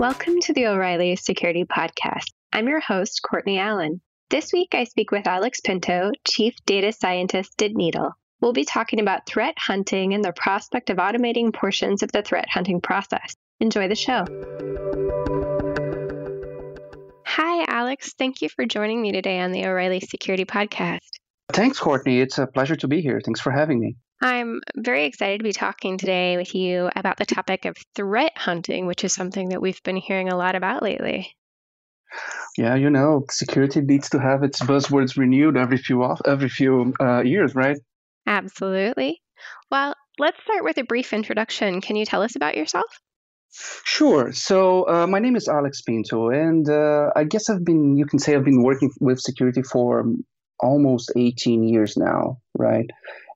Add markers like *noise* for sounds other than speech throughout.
Welcome to the O'Reilly Security Podcast. I'm your host, Courtney Allen. This week, I speak with Alex Pinto, Chief Data Scientist at Niddel. We'll be talking about threat hunting and the prospect of automating portions of the threat hunting process. Enjoy the show. Hi, Alex. Thank you for joining me today on the O'Reilly Security Podcast. Thanks, Courtney. It's a pleasure to be here. Thanks for having me. I'm very excited to be talking today with you about the topic of threat hunting, which is something that we've been hearing a lot about lately. Yeah, you know, security needs to have its buzzwords renewed every few off, every few uh, years, right? Absolutely. Well, let's start with a brief introduction. Can you tell us about yourself? Sure. So uh, my name is Alex Pinto, and uh, I guess I've been, you can say, I've been working with security for almost 18 years now, right?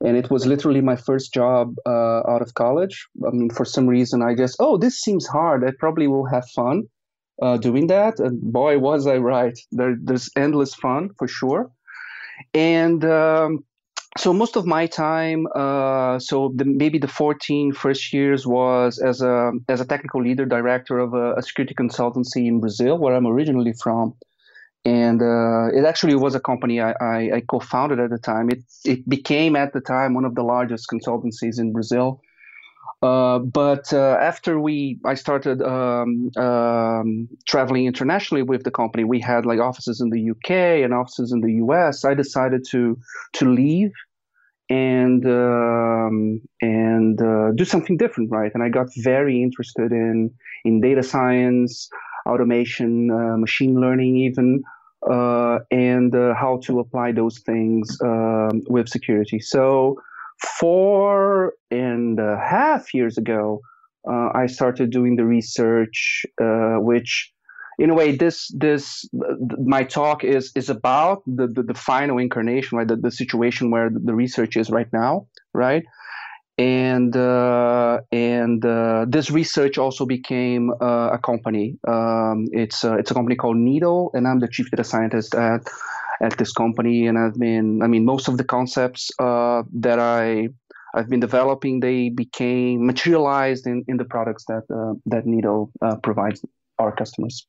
And it was literally my first job uh, out of college. I mean, for some reason, I guess, oh, this seems hard. I probably will have fun uh, doing that. And boy, was I right. There, there's endless fun for sure. And um, so most of my time, uh, so the, maybe the 14 first years was as a as a technical leader, director of a, a security consultancy in Brazil, where I'm originally from and uh, it actually was a company I, I, I, co-founded at the time. It it became at the time one of the largest consultancies in Brazil. Uh, but uh, after we, I started um, um, traveling internationally with the company. We had like offices in the UK and offices in the US. I decided to to leave and um, and uh, do something different, right? And I got very interested in in data science, automation, uh, machine learning, even uh, and uh, how to apply those things um, with security. So, four and a half years ago, uh, I started doing the research, uh, which, in a way, this this my talk is is about the the, the final incarnation, right? The, the situation where the research is right now, right? And uh, and uh, this research also became uh, a company. Um, it's it's a company called Niddel, and I'm the chief data scientist at at this company. And I've been, I mean, most of the concepts uh, that I I've been developing, they became materialized in, in the products that uh, that Niddel uh, provides our customers.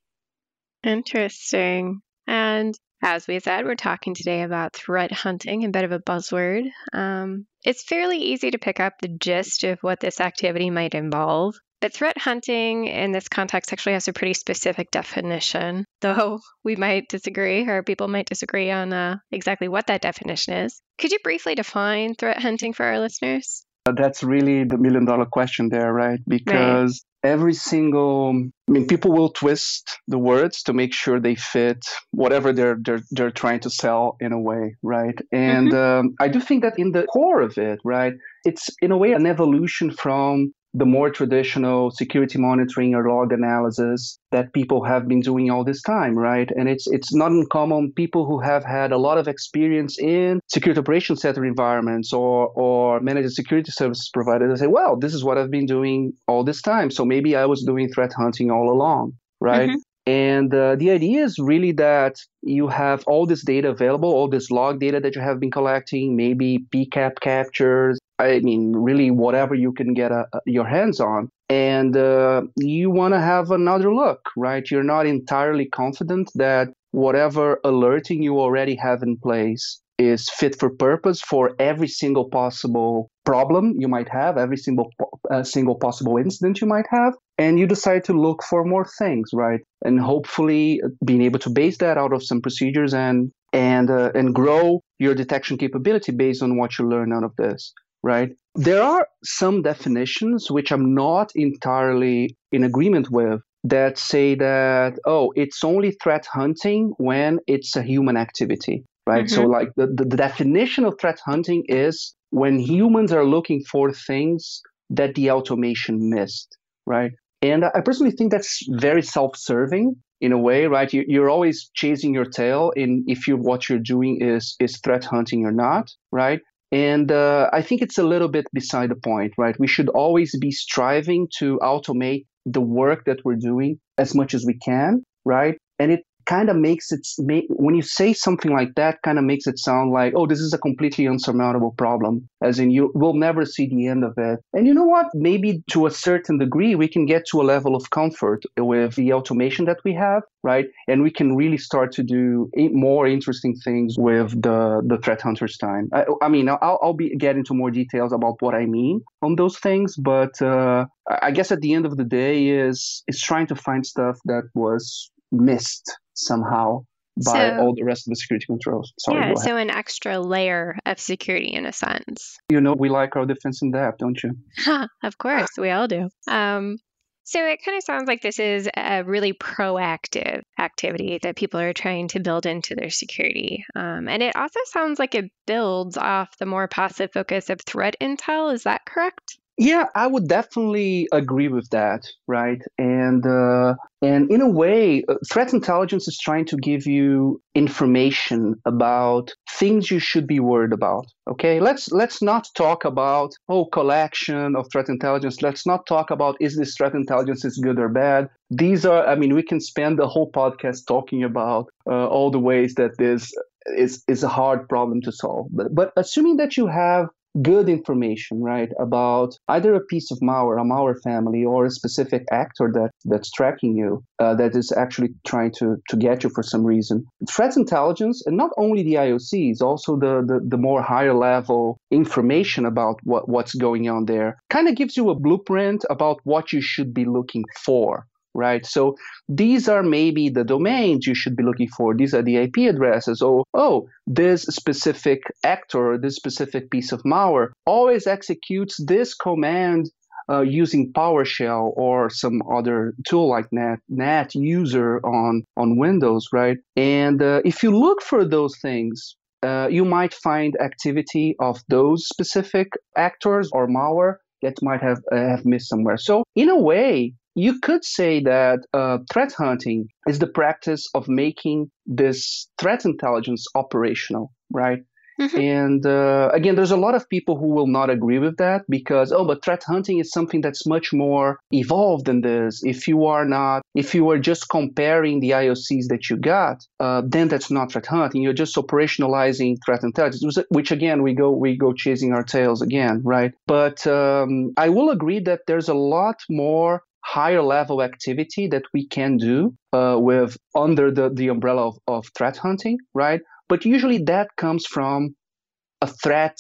Interesting. And as we said, we're talking today about threat hunting, a bit of a buzzword. Um, it's fairly easy to pick up the gist of what this activity might involve. But threat hunting in this context actually has a pretty specific definition, *laughs* though we might disagree, or people might disagree on uh, exactly what that definition is. Could you briefly define threat hunting for our listeners? That's really the million dollar question there, right? Because every single i mean people will twist the words to make sure they fit whatever they're they're, they're trying to sell in a way right and mm-hmm. um, i do think that in the core of it right it's in a way an evolution from the more traditional security monitoring or log analysis that people have been doing all this time, right? And it's it's not uncommon people who have had a lot of experience in security operations center environments or or managed security services providers they say, well, this is what I've been doing all this time. So maybe I was doing threat hunting all along, right? Mm-hmm. And uh, the idea is really that you have all this data available, all this log data that you have been collecting, maybe PCAP captures, I mean, really whatever you can get a, a, your hands on. And uh, you want to have another look, right? You're not entirely confident that whatever alerting you already have in place is fit for purpose for every single possible problem you might have, every single uh, single possible incident you might have, and you decide to look for more things, right? And hopefully being able to base that out of some procedures and and uh, and grow your detection capability based on what you learn out of this right? There are some definitions which I'm not entirely in agreement with that say that, oh, it's only threat hunting when it's a human activity, right? Mm-hmm. So, like, the, the, the definition of threat hunting is when humans are looking for things that the automation missed, right? And I personally think that's very self-serving in a way, right? You, are always chasing your tail in if you what you're doing is is threat hunting or not, right? And uh, I think it's a little bit beside the point, right? We should always be striving to automate the work that we're doing as much as we can, right? And it kind of makes it when you say something like that kind of makes it sound like oh this is a completely unsurmountable problem as in you will never see the end of it. And you know what? Maybe to a certain degree we can get to a level of comfort with the automation that we have right? And we can really start to do more interesting things with the the threat hunters time. I, I mean I'll, I'll be get into more details about what i mean on those things but uh, i guess at the end of the day is is trying to find stuff that was missed somehow by so, all the rest of the security controls. Sorry, yeah, so an extra layer of security in a sense. You know, we like our defense in depth, don't you? *laughs* of course, we all do. Um, so it kind of sounds like this is a really proactive activity that people are trying to build into their security. Um, and it also sounds like it builds off the more passive focus of threat intel. Is that correct? Yeah, I would definitely agree with that, right? And uh, and in a way, uh, threat intelligence is trying to give you information about things you should be worried about. Okay, let's let's not talk about oh collection of threat intelligence. Let's not talk about is this threat intelligence is good or bad. These are, I mean, we can spend the whole podcast talking about uh, all the ways that this is is a hard problem to solve. But but assuming that you have good information, right, about either a piece of malware, a malware family, or a specific actor that that's tracking you, uh, that is actually trying to to get you for some reason. Threat intelligence, and not only the IOCs, also the the, the more higher level information about what what's going on there, kind of gives you a blueprint about what you should be looking for right? So these are maybe the domains you should be looking for. These are the IP addresses. Or, oh, this specific actor, this specific piece of malware always executes this command uh, using PowerShell or some other tool like Net, Net user on, on Windows, right? And uh, if you look for those things, uh, you might find activity of those specific actors or malware that might have uh, have missed somewhere. So in a way, you could say that uh, threat hunting is the practice of making this threat intelligence operational, right? Mm-hmm. And uh, again, there's a lot of people who will not agree with that because, oh, but threat hunting is something that's much more evolved than this. If you are not, if you are just comparing the IOCs that you got, uh, then that's not threat hunting. You're just operationalizing threat intelligence, which again, we go we go chasing our tails again, right? But um, I will agree that there's a lot more higher level activity that we can do uh, with under the, the umbrella of, of threat hunting, right? But usually that comes from a threat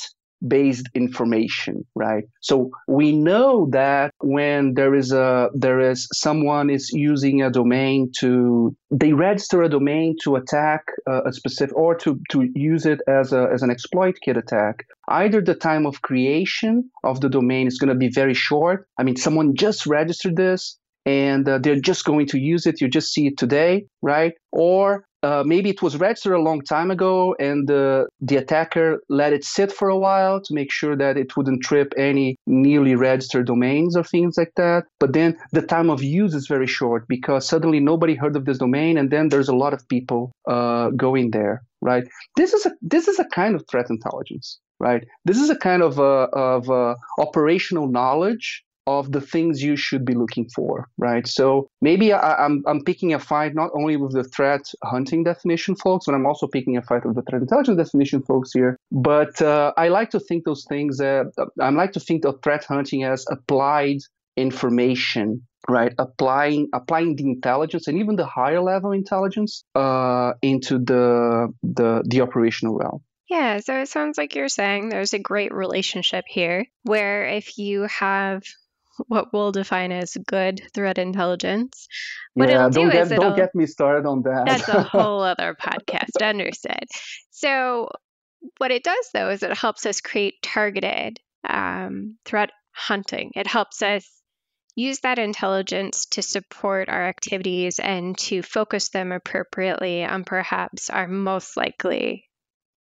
based information right so we know that when there is a there is someone is using a domain to they register a domain to attack a, a specific or to to use it as a as an exploit kit attack either the time of creation of the domain is going to be very short i mean someone just registered this and uh, they're just going to use it. You just see it today, right? Or uh, maybe it was registered a long time ago and uh, the attacker let it sit for a while to make sure that it wouldn't trip any newly registered domains or things like that. But then the time of use is very short because suddenly nobody heard of this domain and then there's a lot of people uh, going there, right? This is a this is a kind of threat intelligence, right? This is a kind of uh, of uh, operational knowledge of the things you should be looking for, right? So maybe I, am I'm, I'm picking a fight not only with the threat hunting definition folks, but I'm also picking a fight with the threat intelligence definition folks here. But uh, I like to think those things. Uh, I like to think of threat hunting as applied information right applying applying the intelligence and even the higher level intelligence uh, into the the the operational realm yeah, so it sounds like you're saying there's a great relationship here where if you have what we'll define as good threat intelligence. What yeah, don't get don't get me started on that. that's a *laughs* whole other podcast, understood. So what it does though is it helps us create targeted um, threat hunting. It helps us use that intelligence to support our activities and to focus them appropriately on perhaps our most likely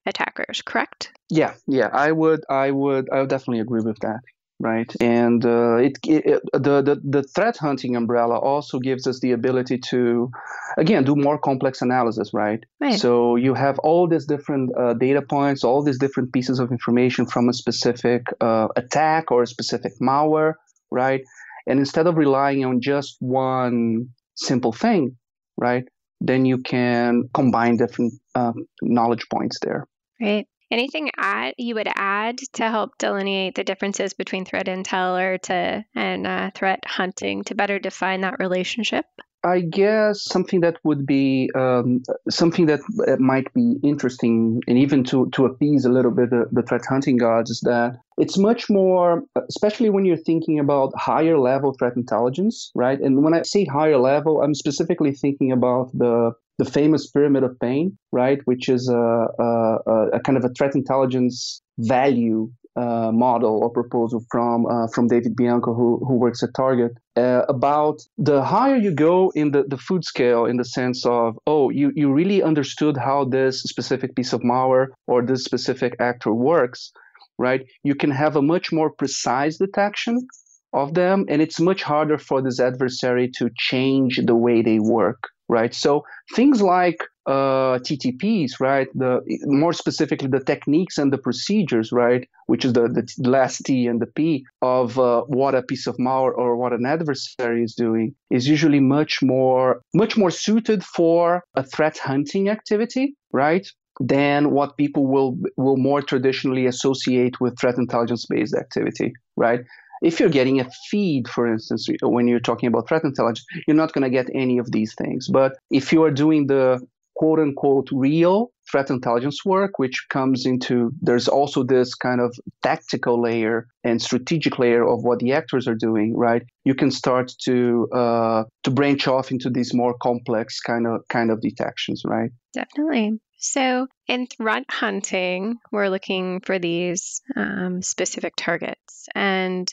attackers correct yeah yeah i would i would i would definitely agree with that right? And uh, it, it, the, the the threat hunting umbrella also gives us the ability to, again, do more complex analysis, right? right. So you have all these different uh, data points, all these different pieces of information from a specific uh, attack or a specific malware, right? And instead of relying on just one simple thing, right? then you can combine different uh, knowledge points there. Right. Anything add you would add to help delineate the differences between threat intel or to and uh, threat hunting to better define that relationship? I guess something that would be um, something that might be interesting, and even to, to appease a little bit the, the threat hunting gods, is that it's much more, especially when you're thinking about higher level threat intelligence, right? And when I say higher level, I'm specifically thinking about the the famous pyramid of pain, right? Which is a, a, a kind of a threat intelligence value uh, model or proposal from uh, from David Bianco, who who works at Target, uh, about the higher you go in the, the food scale, in the sense of oh, you you really understood how this specific piece of malware or this specific actor works, right? You can have a much more precise detection of them, and it's much harder for this adversary to change the way they work, right? So things like uh, TTPs, right? The more specifically the techniques and the procedures, right? Which is the, the last T and the P of uh, what a piece of malware or what an adversary is doing is usually much more much more suited for a threat hunting activity, right? Than what people will will more traditionally associate with threat intelligence based activity, right? If you're getting a feed, for instance, when you're talking about threat intelligence, you're not going to get any of these things. But if you are doing the quote unquote real threat intelligence work, which comes into there's also this kind of tactical layer and strategic layer of what the actors are doing, right? You can start to uh, to branch off into these more complex kind of kind of detections, right? Definitely. So in threat hunting, we're looking for these um, specific targets and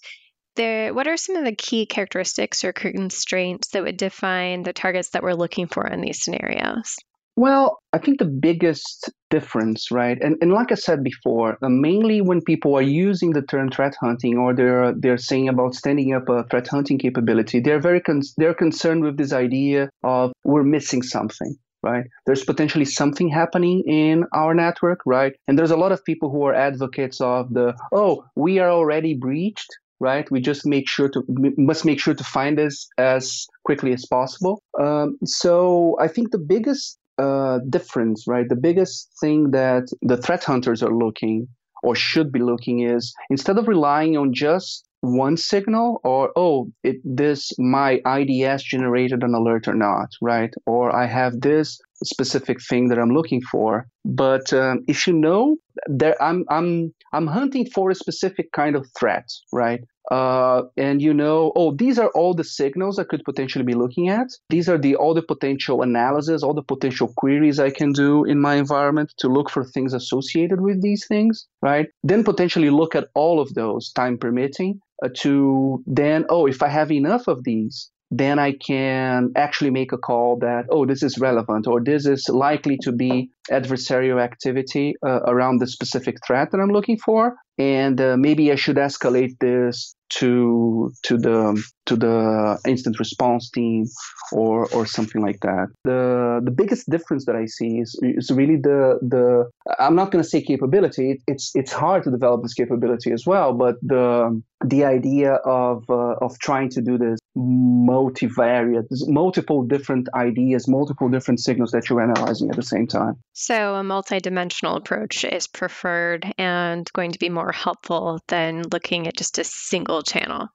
there, what are some of the key characteristics or constraints that would define the targets that we're looking for in these scenarios? Well, I think the biggest difference, right, and, and like I said before, uh, mainly when people are using the term threat hunting or they're they're saying about standing up a threat hunting capability, they're very con- they're concerned with this idea of we're missing something, right? There's potentially something happening in our network, right? And there's a lot of people who are advocates of the oh, we are already breached, right? We just make sure to must make sure to find this as quickly as possible. Um, so I think the biggest uh, difference, right? The biggest thing that the threat hunters are looking or should be looking is instead of relying on just one signal or oh it this my IDS generated an alert or not right or I have this specific thing that I'm looking for but um, if you know there I'm I'm I'm hunting for a specific kind of threat right uh, and you know, oh, these are all the signals I could potentially be looking at. These are the all the potential analysis, all the potential queries I can do in my environment to look for things associated with these things, right? Then potentially look at all of those, time permitting, uh, to then, oh, if I have enough of these, then I can actually make a call that, oh, this is relevant or this is likely to be adversarial activity uh, around the specific threat that I'm looking for. And uh, maybe I should escalate this to to the to the instant response team or or something like that. The the biggest difference that I see is is really the the I'm not going to say capability. it's it's hard to develop this capability as well, but the the idea of uh, of trying to do this multivariate, multiple different ideas, multiple different signals that you're analyzing at the same time. So a multidimensional approach is preferred and going to be more helpful than looking at just a single channel.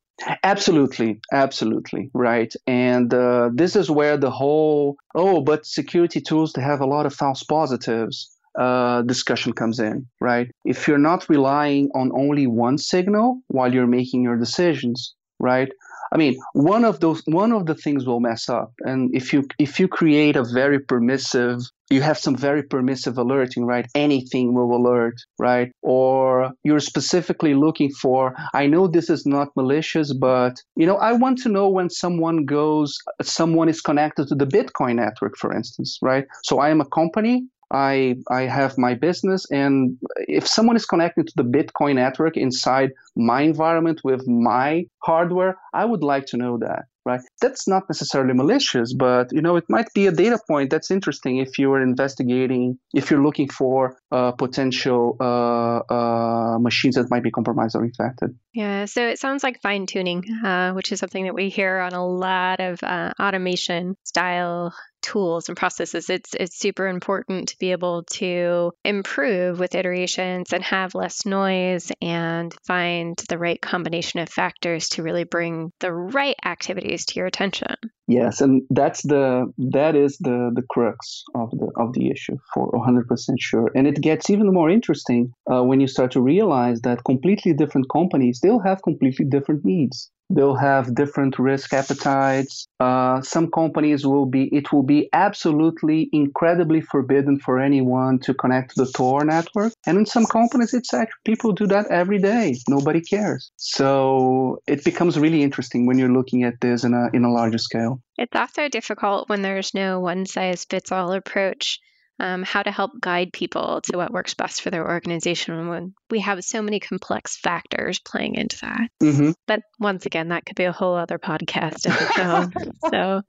Absolutely, absolutely, right. And uh, this is where the whole oh, but security tools they have a lot of false positives uh, discussion comes in, right? If you're not relying on only one signal while you're making your decisions, right? I mean, one of those one of the things will mess up, and if you if you create a very permissive, you have some very permissive alerting, right? Anything will alert, right? Or you're specifically looking for. I know this is not malicious, but you know, I want to know when someone goes, someone is connected to the Bitcoin network, for instance, right? So I am a company. I I have my business, and if someone is connected to the Bitcoin network inside my environment with my hardware, I would like to know that. Right? That's not necessarily malicious, but you know it might be a data point that's interesting if you are investigating, if you're looking for uh, potential uh, uh, machines that might be compromised or infected. Yeah, so it sounds like fine tuning, uh, which is something that we hear on a lot of uh, automation style tools and processes. It's it's super important to be able to improve with iterations and have less noise and find the right combination of factors to really bring the right activities to your attention. Yes, and that's the that is the the crux of the of the issue for 100% sure. And it gets even more interesting uh, when you start to realize that completely different companies they'll have completely different needs. They'll have different risk appetites. Uh, some companies will be, it will be absolutely incredibly forbidden for anyone to connect to the Tor network. And in some companies, it's actually, people do that every day. Nobody cares. So it becomes really interesting when you're looking at this in a, in a larger scale. It's also difficult when there's no one size fits all approach um, how to help guide people to what works best for their organization when we have so many complex factors playing into that. Mm-hmm. But once again, that could be a whole other podcast of its own. *laughs* so,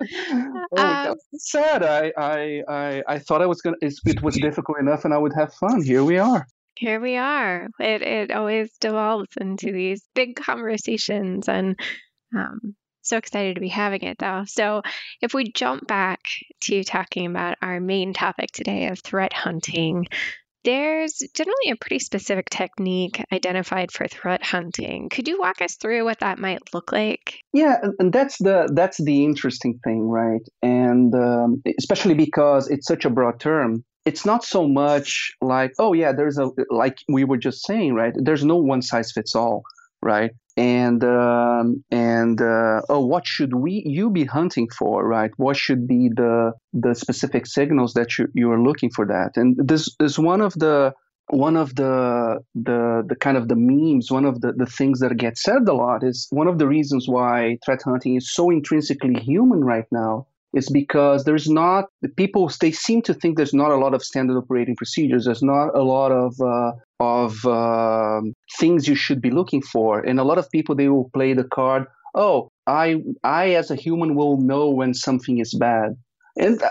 oh, um, sad. I, I, I, I thought I was gonna. It was difficult enough, and I would have fun. Here we are. Here we are. It it always devolves into these big conversations, and um, so excited to be having it though. So, if we jump back to talking about our main topic today of threat hunting, there's generally a pretty specific technique identified for threat hunting. Could you walk us through what that might look like? Yeah, and that's the that's the interesting thing, right? And um, especially because it's such a broad term, it's not so much like oh yeah, there's a like we were just saying, right? There's no one size fits all, right? And um, and uh, oh, what should we you be hunting for, right? What should be the the specific signals that you you are looking for that? And this is one of the one of the the the kind of the memes, one of the the things that get said a lot is one of the reasons why threat hunting is so intrinsically human right now is because there's not the people they seem to think there's not a lot of standard operating procedures. There's not a lot of uh, of uh, things you should be looking for. And a lot of people they will play the card oh i i as a human will know when something is bad. And uh,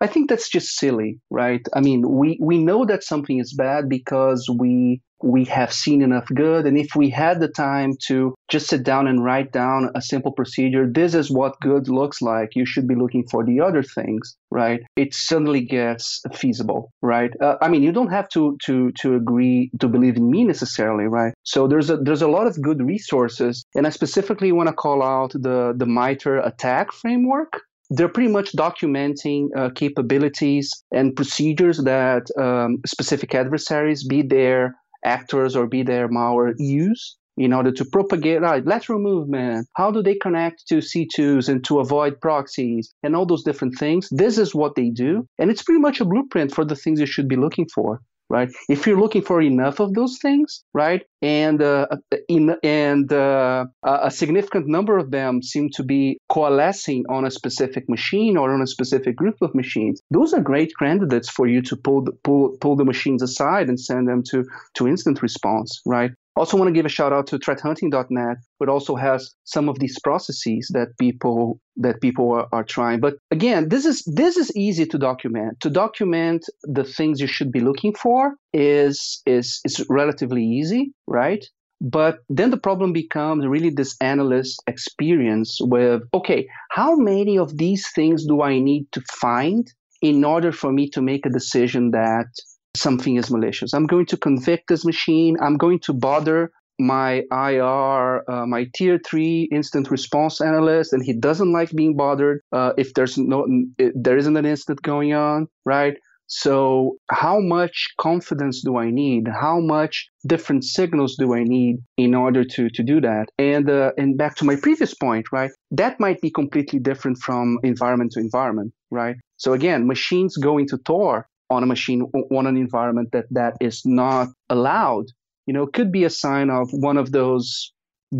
i think that's just silly right? I mean we we know that something is bad because we we have seen enough good. And if we had the time to just sit down and write down a simple procedure, this is what good looks like. You should be looking for the other things, right? It suddenly gets feasible, right? Uh, I mean, you don't have to to to agree to believe in me necessarily, right? So there's a there's a lot of good resources, and I specifically want to call out the the MITRE ATT&CK framework they're pretty much documenting uh, capabilities and procedures that um, specific adversaries, be there actors or be there malware use in order to propagate right, lateral movement. How do they connect to c2s and to avoid proxies and all those different things? This is what they do. And it's pretty much a blueprint for the things you should be looking for right? If you're looking for enough of those things, right, and uh, in and uh, a significant number of them seem to be coalescing on a specific machine or on a specific group of machines, those are great candidates for you to pull the, pull pull the machines aside and send them to to instant response, right? Also, want to give a shout out to threathunting.net, which also has some of these processes that people that people are, are, trying. But again, this is this is easy to document. To document the things you should be looking for is is is relatively easy, right? But then the problem becomes really this analyst experience with okay, how many of these things do I need to find in order for me to make a decision that something is malicious. I'm going to convict this machine. I'm going to bother my IR, uh, my tier three instant response analyst, and he doesn't like being bothered uh, if there's no, there isn't an incident going on, right? So, how much confidence do I need? How much different signals do I need in order to to do that? And uh, and back to my previous point, right? That might be completely different from environment to environment, right? So again, machines going to Tor on a machine on an environment that that is not allowed you know could be a sign of one of those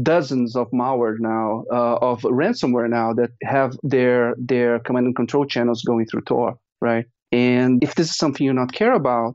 dozens of malware now uh, of ransomware now that have their their command and control channels going through tor right and if this is something you not care about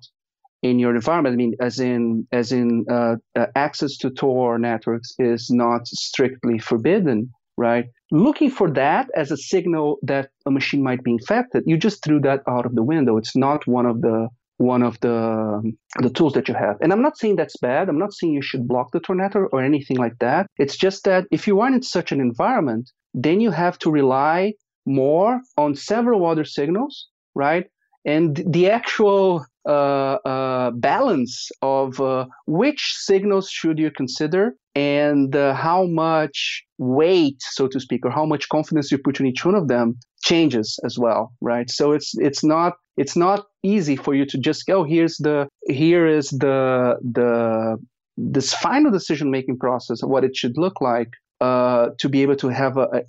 in your environment i mean as in as in uh, uh, access to tor networks is not strictly forbidden right? Looking for that as a signal that a machine might be infected, you just threw that out of the window. It's not one of the one of the the tools that you have. And I'm not saying that's bad. I'm not saying you should block the tornado or anything like that. It's just that if you aren't in such an environment, then you have to rely more on several other signals, right? And the actual balance of uh, which signals should you consider and uh, how much weight, so to speak, or how much confidence you put in each one of them changes as well, right? So it's it's not it's not easy for you to just go. Oh, here's the here is the the this final decision making process of what it should look like uh, to be able to have a, a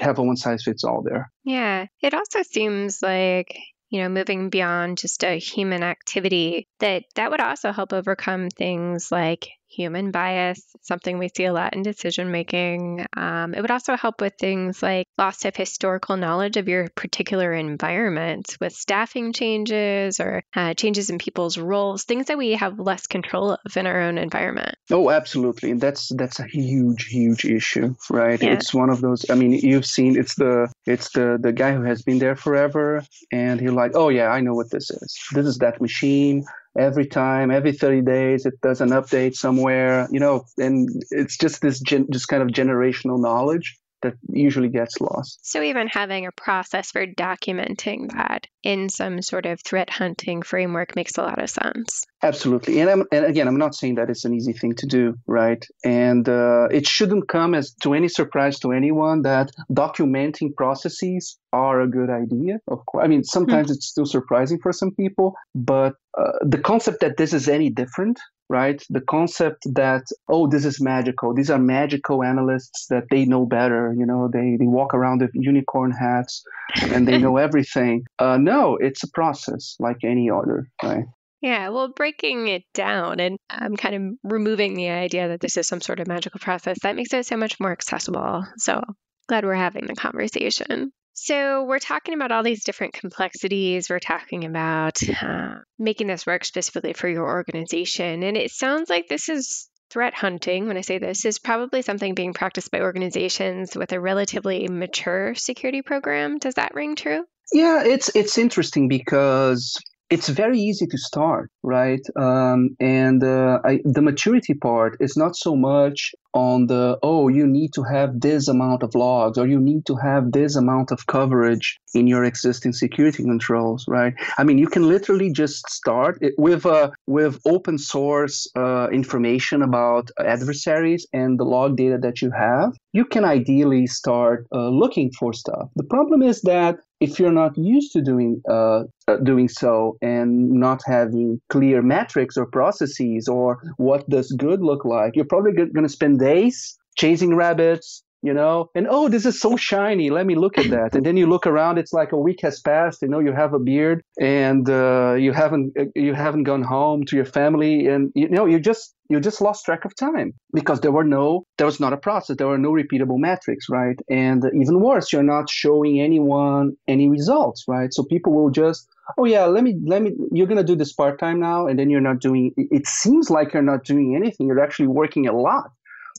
have a one size fits all there. Yeah, it also seems like you know, moving beyond just a human activity, that that would also help overcome things like human bias, something we see a lot in decision making. Um, it would also help with things like loss of historical knowledge of your particular environment with staffing changes or uh, changes in people's roles, things that we have less control of in our own environment. Oh, absolutely. That's that's a huge, huge issue, right? Yeah. It's one of those. I mean, you've seen it's the it's the the guy who has been there forever, and he's like, oh yeah, I know what this is. This is that machine every time every 30 days it does an update somewhere you know and it's just this gen- just kind of generational knowledge that usually gets lost. So, even having a process for documenting that in some sort of threat hunting framework makes a lot of sense. Absolutely. And, I'm, and again, I'm not saying that it's an easy thing to do, right? And uh, it shouldn't come as to any surprise to anyone that documenting processes are a good idea. Of course, I mean, sometimes mm-hmm. it's still surprising for some people, but uh, the concept that this is any different right? The concept that, oh, this is magical. These are magical analysts that they know better. You know, they, they walk around with unicorn hats and they know *laughs* everything. Uh, no, it's a process like any other, right? Yeah, well, breaking it down and um, kind of removing the idea that this is some sort of magical process, that makes it so much more accessible. So glad we're having the conversation. So, we're talking about all these different complexities. We're talking about uh, making this work specifically for your organization. And it sounds like this is threat hunting. When I say this, is probably something being practiced by organizations with a relatively mature security program. Does that ring true? Yeah, it's it's interesting because it's very easy to start, right? Um, and uh, I, the maturity part is not so much on the oh you need to have this amount of logs or you need to have this amount of coverage in your existing security controls right? I mean you can literally just start with uh, with open source uh, information about adversaries and the log data that you have. You can ideally start uh, looking for stuff. The problem is that if you're not used to doing uh, uh, doing so and not having clear metrics or processes or what does good look like you're probably going to spend days chasing rabbits, you know, and oh, this is so shiny. Let me look at that. And then you look around, it's like a week has passed. You know, you have a beard and uh, you haven't you haven't gone home to your family, and you know you just you just lost track of time because there were no there was not a process. There were no repeatable metrics right? And even worse you're not showing anyone any results right? So people will just oh yeah let me let me you're going to do this part-time now. And then you're not doing it seems like you're not doing anything. You're actually working a lot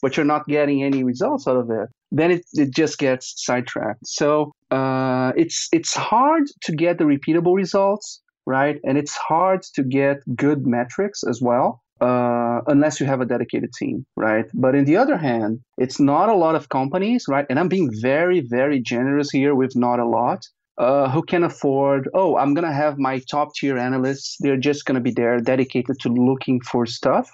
but you're not getting any results out of it, then it, it just gets sidetracked. So uh, it's it's hard to get the repeatable results, right? And it's hard to get good metrics as well. Uh, unless you have a dedicated team, right? But on the other hand, it's not a lot of companies, right? And I'm being very, very generous here with not a lot, uh, who can afford, oh, I'm going to have my top tier analysts. They're just going to be there dedicated to looking for stuff,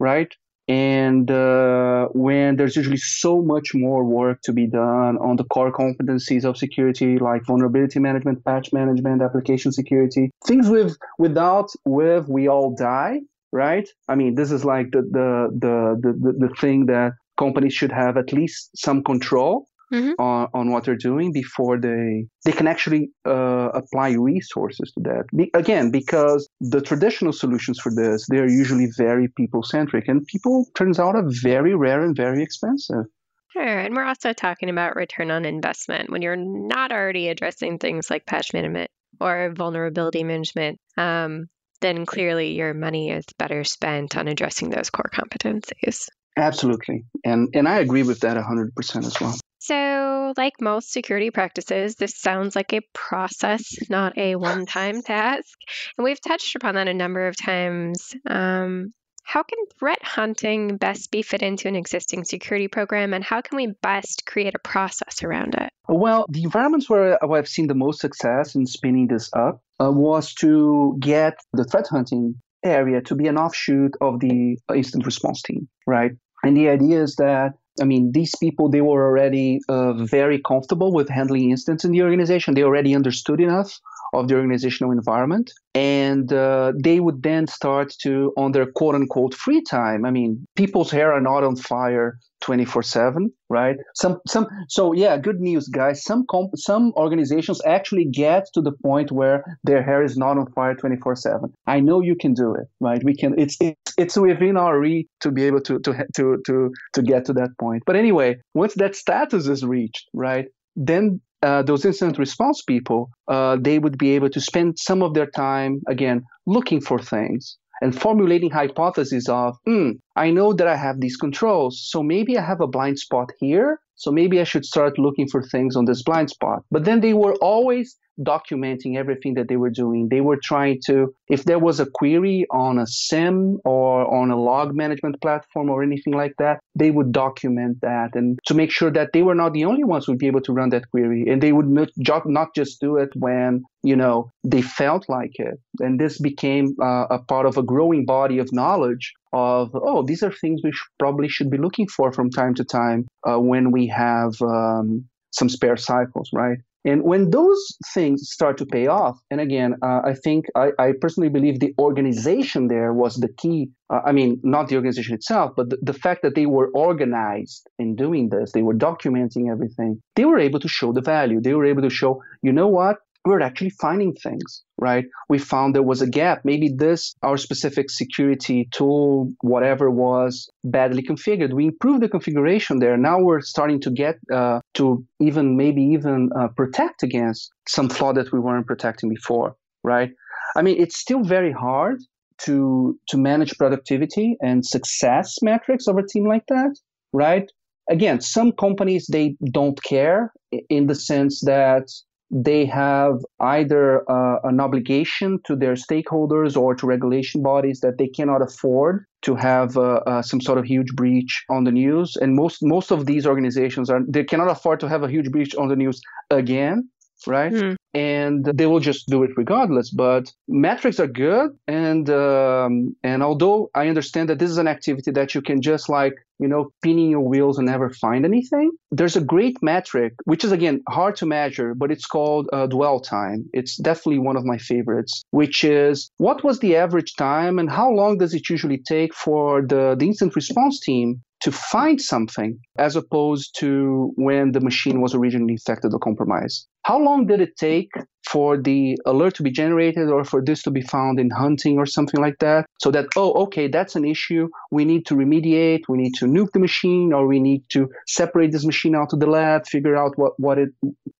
right? And uh, when there's usually so much more work to be done on the core competencies of security like vulnerability management patch management application security things with without with we all die right? I mean this is like the the the the, the thing that companies should have at least some control mm-hmm. on, on what they're doing before they they can actually uh, apply resources to that. Be, again, because the traditional solutions for this they are usually very people centric, and people turns out are very rare and very expensive. Sure, and we're also talking about return on investment when you're not already addressing things like patch management or vulnerability management. Um, then clearly your money is better spent on addressing those core competencies. Absolutely. And and I agree with that 100% as well. So, like most security practices, this sounds like a process, not a *laughs* one time task. And we've touched upon that a number of times. Um, how can threat hunting best be fit into an existing security program, and how can we best create a process around it? Well, the environments where I've seen the most success in spinning this up uh, was to get the threat hunting area to be an offshoot of the incident response team, right? And the idea is that I mean, these people, they were already uh, very comfortable with handling incidents in the organization. They already understood enough of the organizational environment. And uh, they would then start to, on their quote unquote free time, I mean, people's hair are not on fire 24 7 right? Some some so yeah good news guys. Some comp- some organizations actually get to the point where their hair is not on fire 24 7 i know you can do it right? We can it's it's, it's within our reach to be able to to to to to get to that point. But anyway once that status is reached right then uh, those incident response people, uh, they would be able to spend some of their time, again, looking for things and formulating hypotheses of, hmm, I know that I have these controls, so maybe I have a blind spot here, so maybe I should start looking for things on this blind spot. But then they were always documenting everything that they were doing. They were trying to, if there was a query on a SIEM or on a log management platform or anything like that, they would document that and to make sure that they were not the only ones who would be able to run that query. And they would not, just do it when, you know, they felt like it. And this became uh, a part of a growing body of knowledge of, oh, these are things we sh- probably should be looking for from time to time uh, when we have um, some spare cycles, right? And when those things start to pay off, and again, uh, I think I, I, personally believe the organization there was the key. Uh, I mean, not the organization itself, but the, the, fact that they were organized in doing this, they were documenting everything. They were able to show the value. They were able to show, you know what? We're actually finding things, right? We found there was a gap. Maybe this, our specific security tool, whatever was badly configured. We improved the configuration there. Now we're starting to get uh, to even maybe even uh, protect against some flaw that we weren't protecting before, right? I mean, it's still very hard to to manage productivity and success metrics of a team like that, right? Again, some companies they don't care in the sense that they have either uh, an obligation to their stakeholders or to regulation bodies that they cannot afford to have uh, uh, some sort of huge breach on the news. And most most of these organizations are they cannot afford to have a huge breach on the news again right mm. and they will just do it regardless but metrics are good and um, and although i understand that this is an activity that you can just like you know, pinning your wheels and never find anything. There's a great metric, which is again hard to measure, but it's called uh, dwell time. It's definitely one of my favorites, which is what was the average time and how long does it usually take for the, the instant response team to find something as opposed to when the machine was originally infected or compromised. How long did it take for the alert to be generated or for this to be found in hunting or something like that? So that, oh, okay, that's an issue. We need to remediate, we need to nuke the machine, or we need to separate this machine out of the lab, figure out what, what it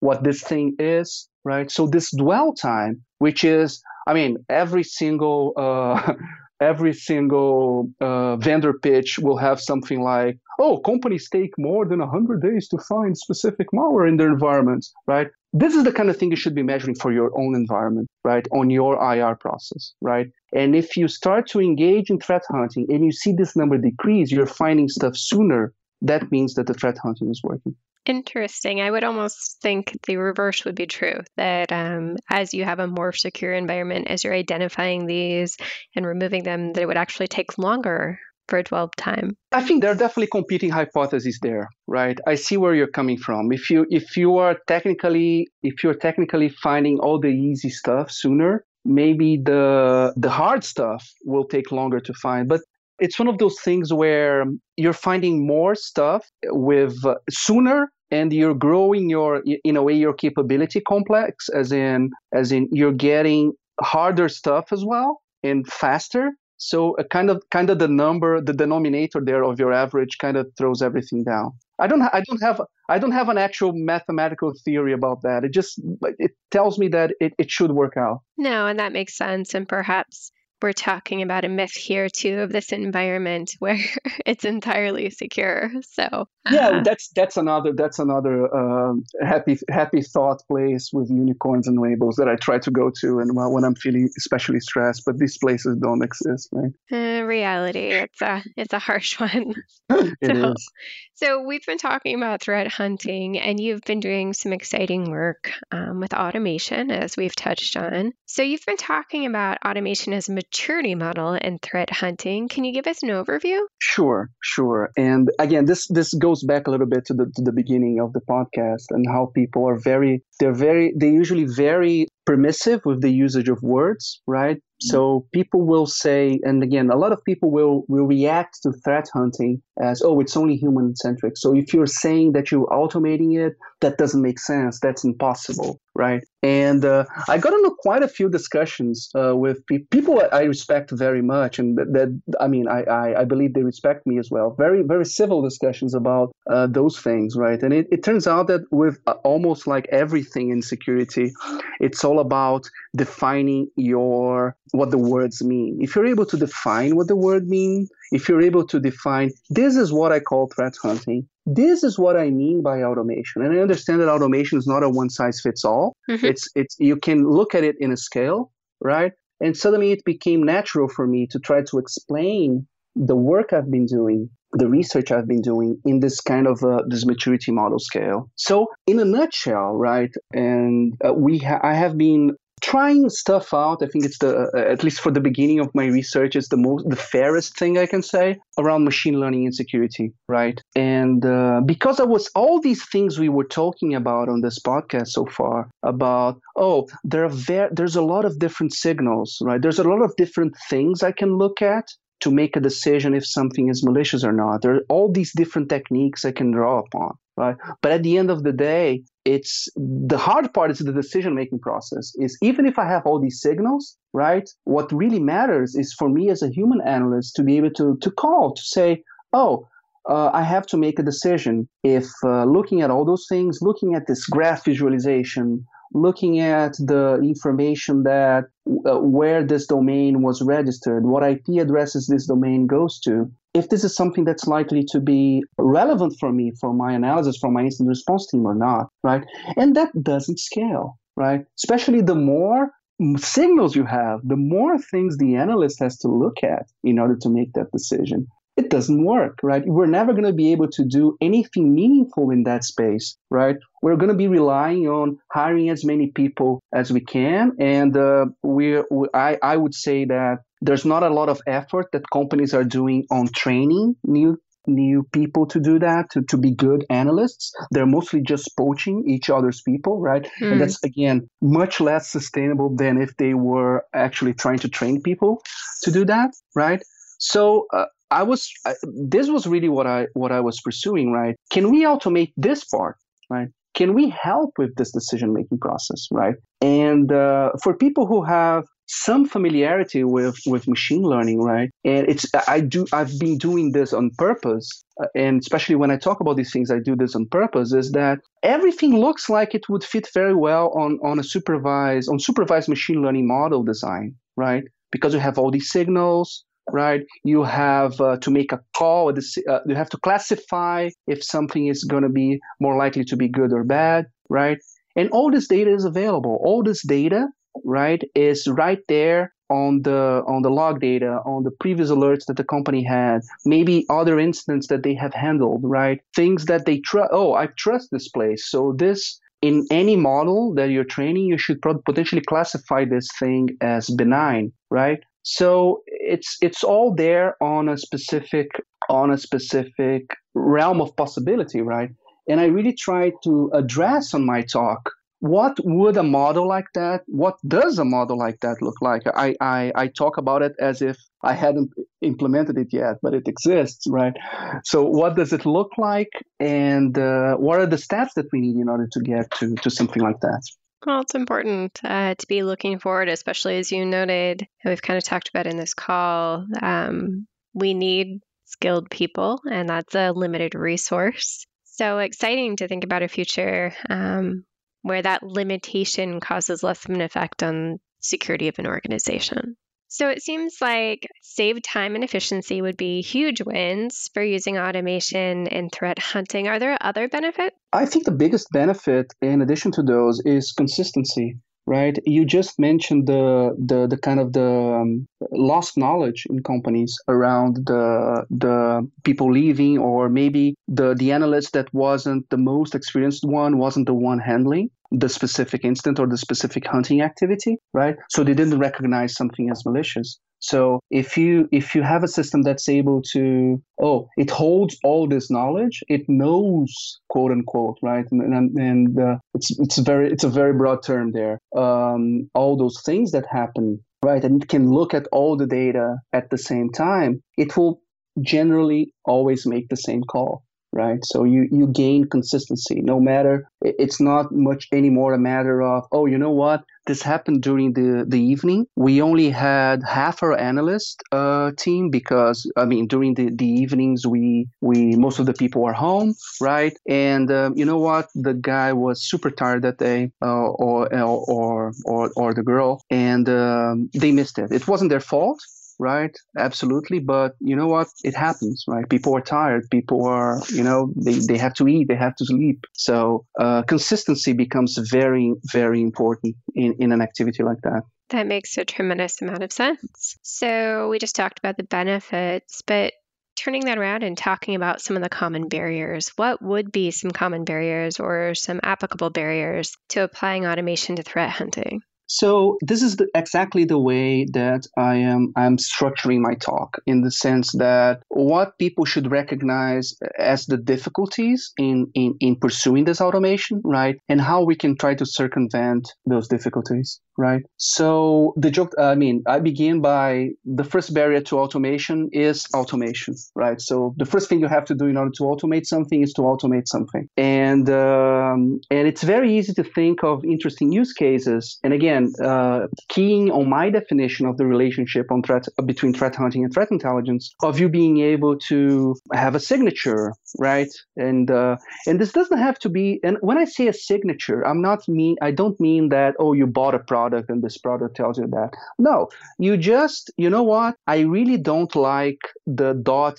what this thing is, right? So this dwell time, which is I mean, every single uh, *laughs* every single uh, vendor pitch will have something like, oh, companies take more than 100 days to find specific malware in their environments, right? This is the kind of thing you should be measuring for your own environment, right? On your IR process, right? And if you start to engage in threat hunting and you see this number decrease, you're finding stuff sooner, that means that the threat hunting is working. Interesting. I would almost think the reverse would be true that um, as you have a more secure environment, as you're identifying these and removing them, that it would actually take longer for a dwell time. I think there are definitely competing hypotheses there, right? I see where you're coming from. If you if you are technically if you're technically finding all the easy stuff sooner, maybe the the hard stuff will take longer to find. But it's one of those things where you're finding more stuff with uh, sooner and you're growing your in a way your capability complex as in as in you're getting harder stuff as well and faster. So a kind of kind of the number the denominator there of your average kind of throws everything down. I don't i don't have i don't have an actual mathematical theory about that. It just it tells me that it, it should work out. No and that makes sense and perhaps we're talking about a myth here too of this environment *laughs* where it's entirely secure. So uh, yeah, that's that's another that's another uh, happy happy thought place with unicorns and rainbows that I try to go to, and when I'm feeling especially stressed. But these places don't exist, right? Uh, reality, it's a it's a harsh *laughs* one. *laughs* it so, is. So we've been talking about threat hunting, and you've been doing some exciting work um, with automation, as we've touched on. So you've been talking about automation as a maturity model in threat hunting. Can you give us an overview? Sure, sure. And again, this this goes back a little bit to the to the beginning of the podcast and how people are very they're very they're usually very permissive with the usage of words, right? So people will say, and again, a lot of people will will react to threat hunting as, oh, it's only human centric. So if you're saying that you're automating it, that doesn't make sense. That's impossible, right? And uh, I got into quite a few discussions uh, with pe- people I respect very much, and that, that I mean, I, I, I believe they respect me as well. Very very civil discussions about uh, those things, right? And it, it turns out that with uh, almost like everything in security, it's all about defining your what the words mean. If you're able to define what the word mean, if you're able to define this is what I call threat hunting, this is what I mean by automation. And I understand that automation is not a one size fits all. Mm-hmm. It's it's you can look at it in a scale, right? And suddenly it became natural for me to try to explain the work I've been doing, the research I've been doing in this kind of uh, this maturity model scale. So, in a nutshell, right? And uh, we ha- I have been trying stuff out i think it's the uh, at least for the beginning of my research it's the most the fairest thing i can say around machine learning and security right and uh, because I was all these things we were talking about on this podcast so far about oh there are ver- there's a lot of different signals right there's a lot of different things i can look at to make a decision if something is malicious or not. There are all these different techniques i can draw upon right? But at the end of the day it's the hard part is the decision making process is even if i have all these signals right what really matters is for me as a human analyst to be able to to call to say oh uh, I have to make a decision. If uh, looking at all those things, looking at this graph visualization, looking at the information that uh, where this domain was registered, what IP addresses this domain goes to, if this is something that's likely to be relevant for me for my analysis for my incident response team or not, right? And that doesn't scale, right? Especially the more signals you have, the more things the analyst has to look at in order to make that decision it doesn't work, right? We're never going to be able to do anything meaningful in that space, right? We're going to be relying on hiring as many people as we can, and uh, we, I, I would say that there's not a lot of effort that companies are doing on training new new people to do that to, to be good analysts they're mostly just poaching each other's people right mm. and hmm. that's again much less sustainable than if they were actually trying to train people to do that right so uh, I was I, this was really what I what I was pursuing, right? Can we automate this part, right? Can we help with this decision making process, right? And uh, for people who have some familiarity with with machine learning, right? And it's I do I've been doing this on purpose, uh, and especially when I talk about these things, I do this on purpose. Is that everything looks like it would fit very well on on a supervised on supervised machine learning model design, right? Because you have all these signals, right? You have uh, to make a call. Uh, you have to classify if something is going to be more likely to be good or bad, right? And all this data is available. All this data, right, is right there on the on the log data, on the previous alerts that the company had, maybe other incidents that they have handled, right? Things that they trust. Oh, I trust this place, so this in any model that you're training, you should potentially classify this thing as benign, right? So it's it's all there on a specific on a specific realm of possibility, right? And I really try to address on my talk what would a model like that what does a model like that look like? I, I i talk about it as if i hadn't implemented it yet but it exists right? So what does it look like? And uh, what are the steps that we need in order to get to to something like that well, it's important uh, to be looking forward, especially as you noted, we've kind of talked about in this call. Um, we need skilled people, and that's a limited resource. So exciting to think about a future um, where that limitation causes less of an effect on security of an organization. So it seems like save time and efficiency would be huge wins for using automation in threat hunting. Are there other benefits? I think the biggest benefit, in addition to those, is consistency right? You just mentioned the the, the kind of the um, lost knowledge in companies around the the people leaving, or maybe the the analyst that wasn't the most experienced one wasn't the one handling the specific incident or the specific hunting activity, right? So they didn't recognize something as malicious. So if you if you have a system that's able to oh it holds all this knowledge, it knows quote unquote right, and, and uh, it's it's very it's a very broad term there. Um, all those things that happen right, and it can look at all the data at the same time. It will generally always make the same call right? So you, you gain consistency no matter, it's not much anymore a matter of, oh, you know what? This happened during the, the evening. We only had half our analyst uh, team because, I mean, during the, the evenings, we, we, most of the people were home, right? And um, you know what? The guy was super tired that day, uh, or, or, or, or the girl, and um, they missed it. It wasn't their fault right? Absolutely. But you know what? It happens, right? People are tired. People are, you know, they, they have to eat, they have to sleep. So uh, consistency becomes very, very important in, in an activity like that. That makes a tremendous amount of sense. So we just talked about the benefits, but turning that around and talking about some of the common barriers, what would be some common barriers or some applicable barriers to applying automation to threat hunting? So this is the, exactly the way that I am I'm structuring my talk in the sense that what people should recognize as the difficulties in, in, in pursuing this automation, right? And how we can try to circumvent those difficulties right? So the joke, I mean, I begin by the first barrier to automation is automation, right? So the first thing you have to do in order to automate something is to automate something, and um, and it's very easy to think of interesting use cases. And again, uh, keying on my definition of the relationship on threat between threat hunting and threat intelligence, of you being able to have a signature, right? And uh, and this doesn't have to be. And when I say a signature, I'm not mean. I don't mean that oh you bought a product product and this product tells you that. No, you just, you know what? I really don't like the .top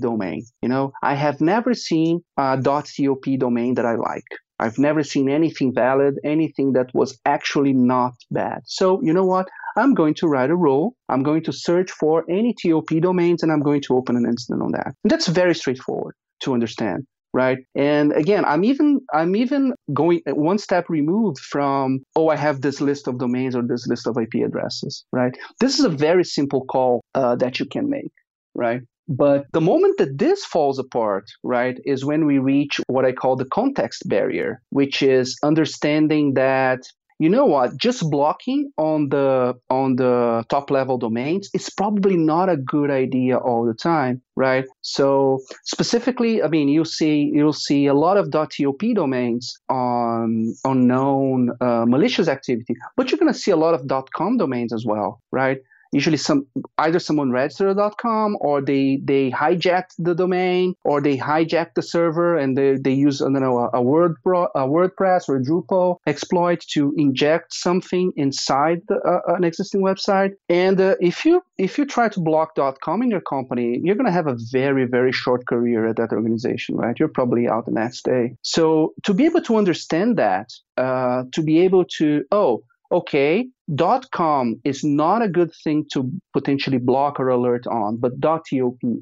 domain. You know, I have never seen a .top domain that I like. I've never seen anything valid, anything that was actually not bad. So, you know what? I'm going to write a rule. I'm going to search for any TOP domains and I'm going to open an incident on that. And that's very straightforward to understand right and again i'm even i'm even going one step removed from oh i have this list of domains or this list of ip addresses right this is a very simple call uh, that you can make right but the moment that this falls apart, right, is when we reach what I call the context barrier, which is understanding that you know what just blocking on the on the top level domains is probably not a good idea all the time right? So specifically i mean you'll see you'll see a lot of. top domains on on known uh, malicious activity but you're going to see a lot of com domains as well right usually some either someone registered a .com or they they hijacked the domain or they hijacked the server and they, they use I don't know a, a word a WordPress or a Drupal exploit to inject something inside the, uh, an existing website. And uh, if you if you try to block .com in your company, you're going to have a very very short career at that organization, right? You're probably out the next day. So to be able to understand that, uh, to be able to oh okay, .com is not a good thing to potentially block or alert on, but .top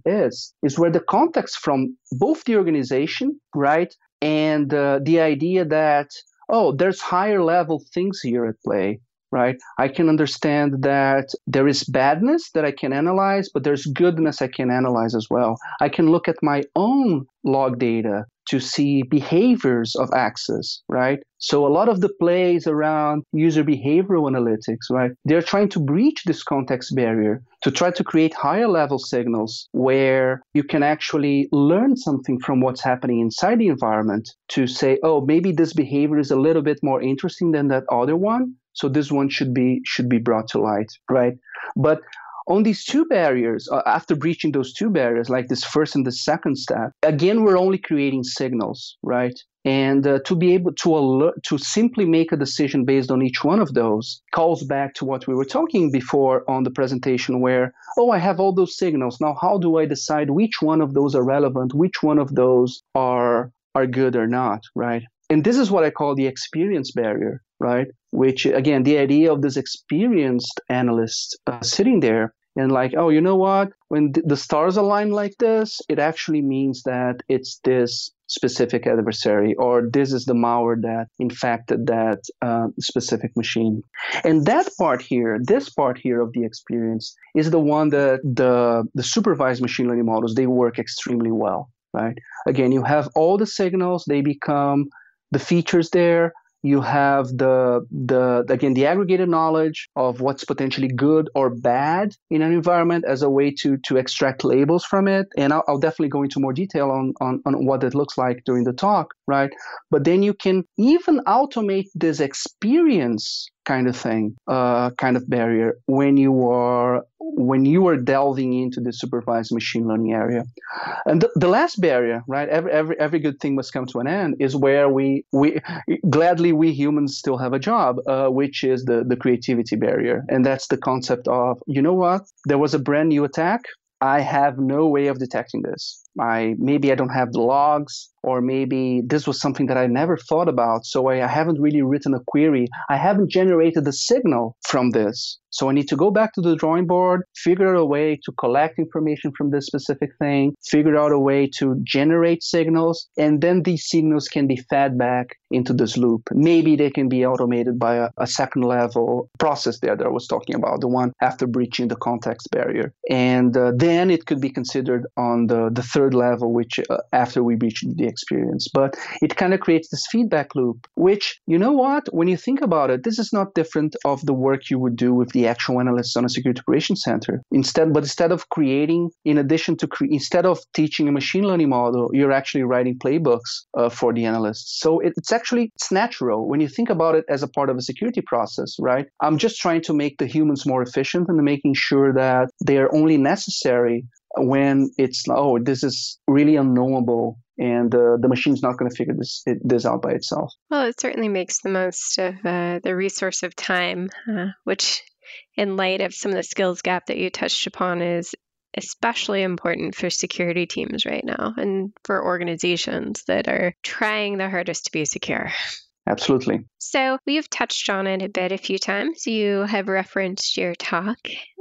is, is where the context from both the organization, right, and uh, the idea that, oh, there's higher level things here at play, right? I can understand that there is badness that I can analyze, but there's goodness I can analyze as well. I can look at my own log data to see behaviors of access, right? So a lot of the plays around user behavioral analytics, right? They're trying to breach this context barrier to try to create higher level signals where you can actually learn something from what's happening inside the environment to say, oh, maybe this behavior is a little bit more interesting than that other one. So this one should be should be brought to light, right? But on these two barriers, uh, after breaching those two barriers, like this first and the second step, again, we're only creating signals, right? And uh, to be able to alert, to simply make a decision based on each one of those calls back to what we were talking before on the presentation, where, oh, I have all those signals. Now, how do I decide which one of those are relevant, which one of those are are good or not, right? And this is what I call the experience barrier, right? Which, again, the idea of this experienced analyst uh, sitting there and like, oh, you know what? When th- the stars align like this, it actually means that it's this specific adversary, or this is the malware that infected that uh, specific machine. And that part here, this part here of the experience, is the one that the the supervised machine learning models they work extremely well, right? Again, you have all the signals; they become the features there you have the the again the aggregated knowledge of what's potentially good or bad in an environment as a way to to extract labels from it. And i'll, I'll definitely go into more detail on, on on what it looks like during the talk right? But then you can even automate this experience kind of thing, uh, kind of barrier when you are when you are delving into the supervised machine learning area. And the, the last barrier, right? Every, every every good thing must come to an end. Is where we we gladly we humans still have a job, uh, which is the the creativity barrier, and that's the concept of you know what? There was a brand new attack. I have no way of detecting this. I maybe I don't have the logs or maybe this was something that I never thought about. So I, I, haven't really written a query. I haven't generated a signal from this. So I need to go back to the drawing board, figure out a way to collect information from this specific thing, figure out a way to generate signals, and then these signals can be fed back into this loop. Maybe they can be automated by a, a second level process there that I was talking about, the one after breaching the context barrier. And uh, then it could be considered on the, the third level, which uh, after we breach the experience. But it kind of creates this feedback loop, which, you know what, when you think about it, this is not different of the work you would do with the actual analysts on a security operations center. Instead, but instead of creating, in addition to, cre- instead of teaching a machine learning model, you're actually writing playbooks uh, for the analysts. So it, it's actually, it's natural when you think about it as a part of a security process, right? I'm just trying to make the humans more efficient and making sure that they are only necessary when it's oh this is really unknowable and uh, the machine's not going to figure this it, this out by itself. Well, it certainly makes the most of uh, the resource of time, uh, which, in light of some of the skills gap that you touched upon, is especially important for security teams right now and for organizations that are trying their hardest to be secure. Absolutely. So, we've touched on it a bit a few times. You have referenced your talk,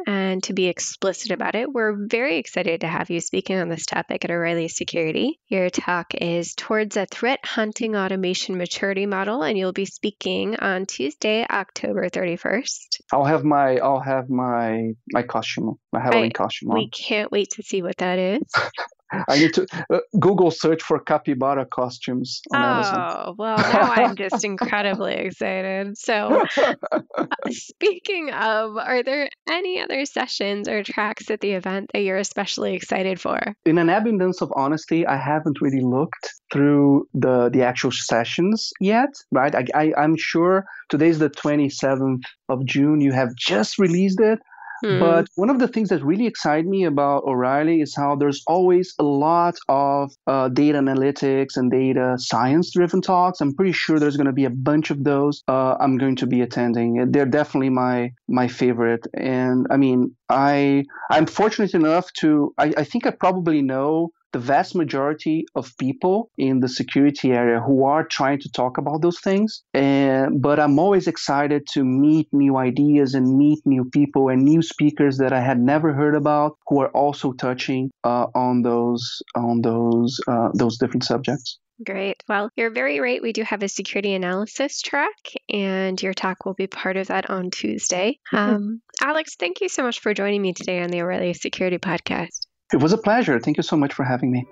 and to be explicit about it, we're very excited to have you speaking on this topic at O'Reilly Security. Your talk is Towards a Threat Hunting Automation Maturity Model, and you'll be speaking on Tuesday, October 31st. I'll have my I'll have my my costume, my Halloween I, costume on. We can't wait to see what that is. *laughs* I need to uh, Google search for capybara costumes. oh, Amazon. well, now I'm just incredibly excited. So, *laughs* uh, speaking of, are there any other sessions or tracks at the event that you're especially excited for? In an abundance of honesty, I haven't really looked through the the actual sessions yet. Right? I, I I'm sure today's the 27th of June. You have just released it. Hmm. But one of the things that really excite me about O'Reilly is how there's always a lot of uh, data analytics and data science driven talks. I'm pretty sure there's going to be a bunch of those. Uh, I'm going to be attending. They're definitely my my favorite. And I mean, I I'm fortunate enough to I, I think I probably know the vast majority of people in the security area who are trying to talk about those things. And, but I'm always excited to meet new ideas and meet new people and new speakers that I had never heard about who are also touching uh, on those on those uh, those different subjects. Great. Well, you're very right. We do have a security analysis track, and your talk will be part of that on Tuesday. Mm-hmm. Um, Alex, thank you so much for joining me today on the O'Reilly Security Podcast. It was a pleasure. Thank you so much for having me.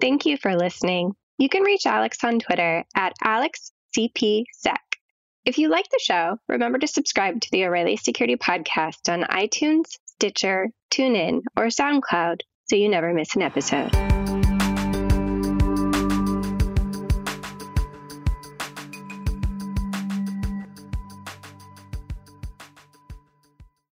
Thank you for listening. You can reach Alex on Twitter at AlexCPSec. If you like the show, remember to subscribe to the O'Reilly Security Podcast on iTunes, Stitcher, TuneIn, or SoundCloud so you never miss an episode.